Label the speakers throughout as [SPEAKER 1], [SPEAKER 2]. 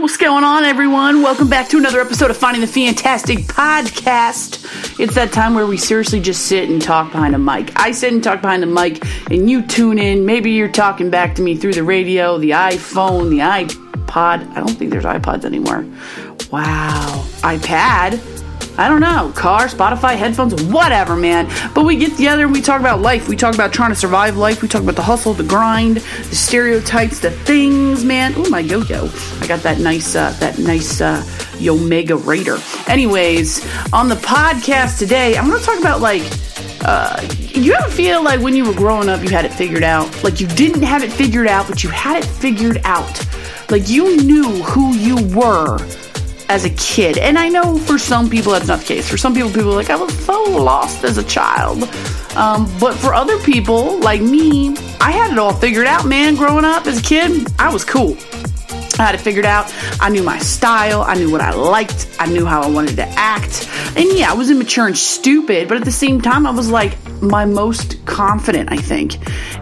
[SPEAKER 1] What's going on, everyone? Welcome back to another episode of Finding the Fantastic podcast. It's that time where we seriously just sit and talk behind a mic. I sit and talk behind the mic, and you tune in. Maybe you're talking back to me through the radio, the iPhone, the iPod. I don't think there's iPods anymore. Wow. iPad? I don't know, car, Spotify, headphones, whatever, man. But we get together and we talk about life. We talk about trying to survive life. We talk about the hustle, the grind, the stereotypes, the things, man. Oh my yo-yo! I got that nice, uh, that nice uh, Yomega Raider. Anyways, on the podcast today, I'm gonna talk about like. Uh, you ever feel like when you were growing up, you had it figured out? Like you didn't have it figured out, but you had it figured out. Like you knew who you were as a kid. And I know for some people that's not the case. For some people, people are like, I was so lost as a child. Um, but for other people, like me, I had it all figured out, man. Growing up as a kid, I was cool. I had it figured out. I knew my style. I knew what I liked. I knew how I wanted to act. And yeah, I was immature and stupid, but at the same time, I was like my most confident, I think.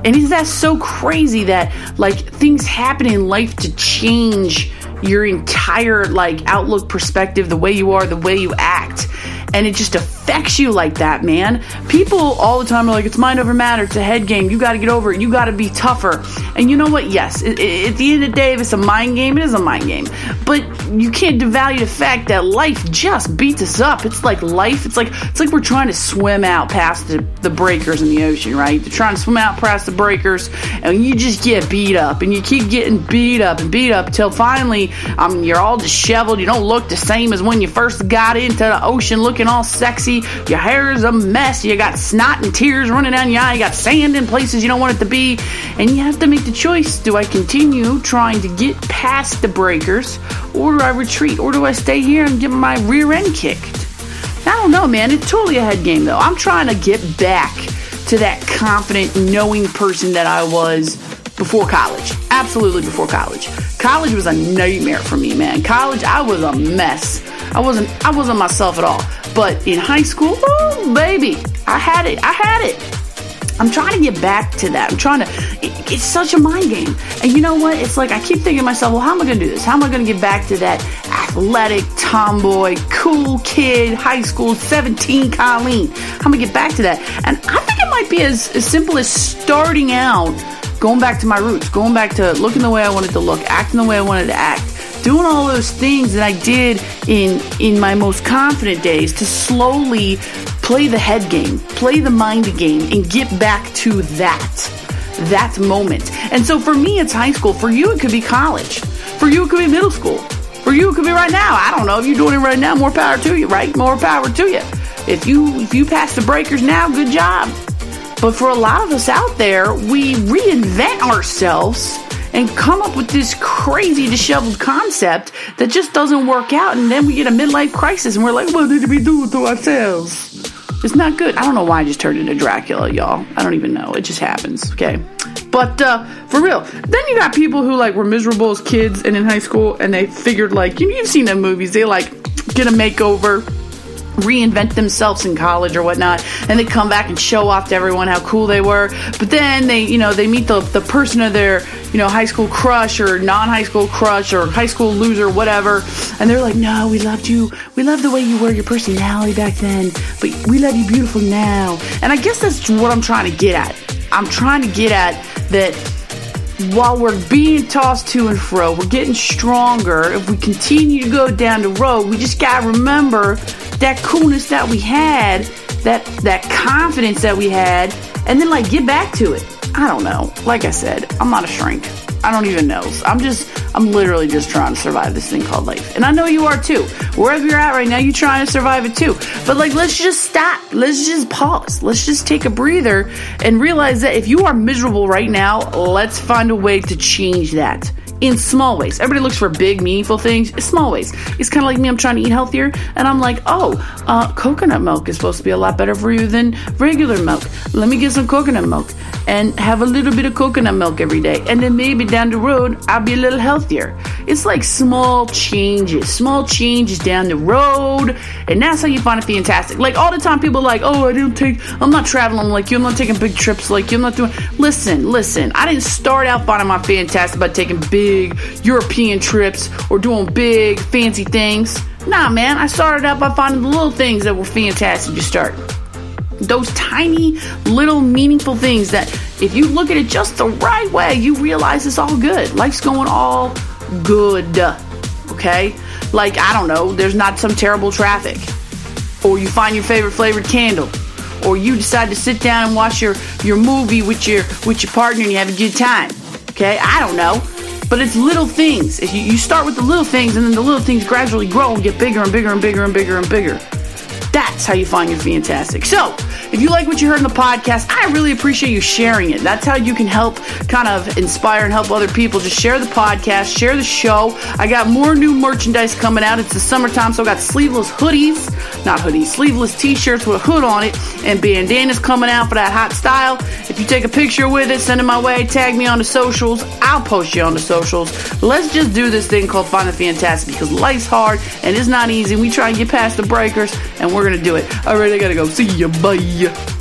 [SPEAKER 1] And is that so crazy that like things happen in life to change your entire like outlook perspective, the way you are, the way you act. And it just affects you like that, man. People all the time are like, it's mind over matter, it's a head game, you gotta get over it, you gotta be tougher. And you know what? Yes, it, it, at the end of the day, if it's a mind game, it is a mind game. But you can't devalue the fact that life just beats us up. It's like life, it's like it's like we're trying to swim out past the, the breakers in the ocean, right? They're trying to swim out past the breakers, and you just get beat up, and you keep getting beat up and beat up till finally, mean, you're all disheveled. You don't look the same as when you first got into the ocean looking all sexy. Your hair is a mess. You got snot and tears running down your eye. You got sand in places you don't want it to be. And you have to make the choice do I continue trying to get past the breakers, or do I retreat, or do I stay here and get my rear end kicked? I don't know, man. It's totally a head game, though. I'm trying to get back to that confident, knowing person that I was before college. Absolutely before college. College was a nightmare for me, man. College, I was a mess. I wasn't I wasn't myself at all. But in high school, oh baby, I had it. I had it. I'm trying to get back to that. I'm trying to. It, it's such a mind game, and you know what? It's like I keep thinking to myself, well, how am I going to do this? How am I going to get back to that athletic, tomboy, cool kid, high school, 17 Colleen? How am I going to get back to that? And I think it might be as, as simple as starting out, going back to my roots, going back to looking the way I wanted to look, acting the way I wanted to act doing all those things that I did in in my most confident days to slowly play the head game, play the mind game and get back to that that moment. And so for me it's high school, for you it could be college. For you it could be middle school. For you it could be right now. I don't know if you're doing it right now, more power to you, right? More power to you. If you if you pass the breakers now, good job. But for a lot of us out there, we reinvent ourselves and come up with this crazy disheveled concept that just doesn't work out. And then we get a midlife crisis and we're like, what did we do to ourselves? It's not good. I don't know why I just turned into Dracula, y'all. I don't even know. It just happens, okay? But uh, for real, then you got people who like were miserable as kids and in high school, and they figured like you, you've seen them movies. They like get a makeover, reinvent themselves in college or whatnot and they come back and show off to everyone how cool they were. But then they you know they meet the, the person of their you know high school crush or non-high school crush or high school loser whatever. And they're like no we loved you. We love the way you were your personality back then but we love you beautiful now. And i guess that's what i'm trying to get at. I'm trying to get at that while we're being tossed to and fro, we're getting stronger. If we continue to go down the road, we just gotta remember that coolness that we had, that that confidence that we had, and then like get back to it. I don't know. Like I said, I'm not a shrink. I don't even know. I'm just, I'm literally just trying to survive this thing called life. And I know you are too. Wherever you're at right now, you're trying to survive it too. But like, let's just stop. Let's just pause. Let's just take a breather and realize that if you are miserable right now, let's find a way to change that in small ways. Everybody looks for big, meaningful things. It's small ways. It's kind of like me. I'm trying to eat healthier, and I'm like, oh, uh, coconut milk is supposed to be a lot better for you than regular milk. Let me get some coconut milk and have a little bit of coconut milk every day, and then maybe down the road I'll be a little healthier. It's like small changes, small changes down the road, and that's how you find it fantastic. Like all the time, people are like, oh, I don't take, I'm not traveling like you, I'm not taking big trips like you, I'm not doing. Listen, listen, I didn't start out finding my fantastic by taking big European trips or doing big fancy things. Nah, man, I started out by finding the little things that were fantastic to start. Those tiny, little, meaningful things that if you look at it just the right way, you realize it's all good. Life's going all good. Okay? Like, I don't know, there's not some terrible traffic. Or you find your favorite flavored candle. Or you decide to sit down and watch your, your movie with your with your partner and you have a good time. Okay? I don't know. But it's little things. If you, you start with the little things and then the little things gradually grow and get bigger and bigger and bigger and bigger and bigger. That's how you find your fantastic. So, if you like what you heard in the podcast, I really appreciate you sharing it. That's how you can help kind of inspire and help other people. Just share the podcast, share the show. I got more new merchandise coming out. It's the summertime, so I got sleeveless hoodies, not hoodies, sleeveless t shirts with a hood on it, and bandanas coming out for that hot style. If you take a picture with it, send it my way, tag me on the socials. I'll post you on the socials. Let's just do this thing called Find the Fantastic because life's hard and it's not easy. We try and get past the breakers, and we're going to do it. All right, I got to go. See you. Bye.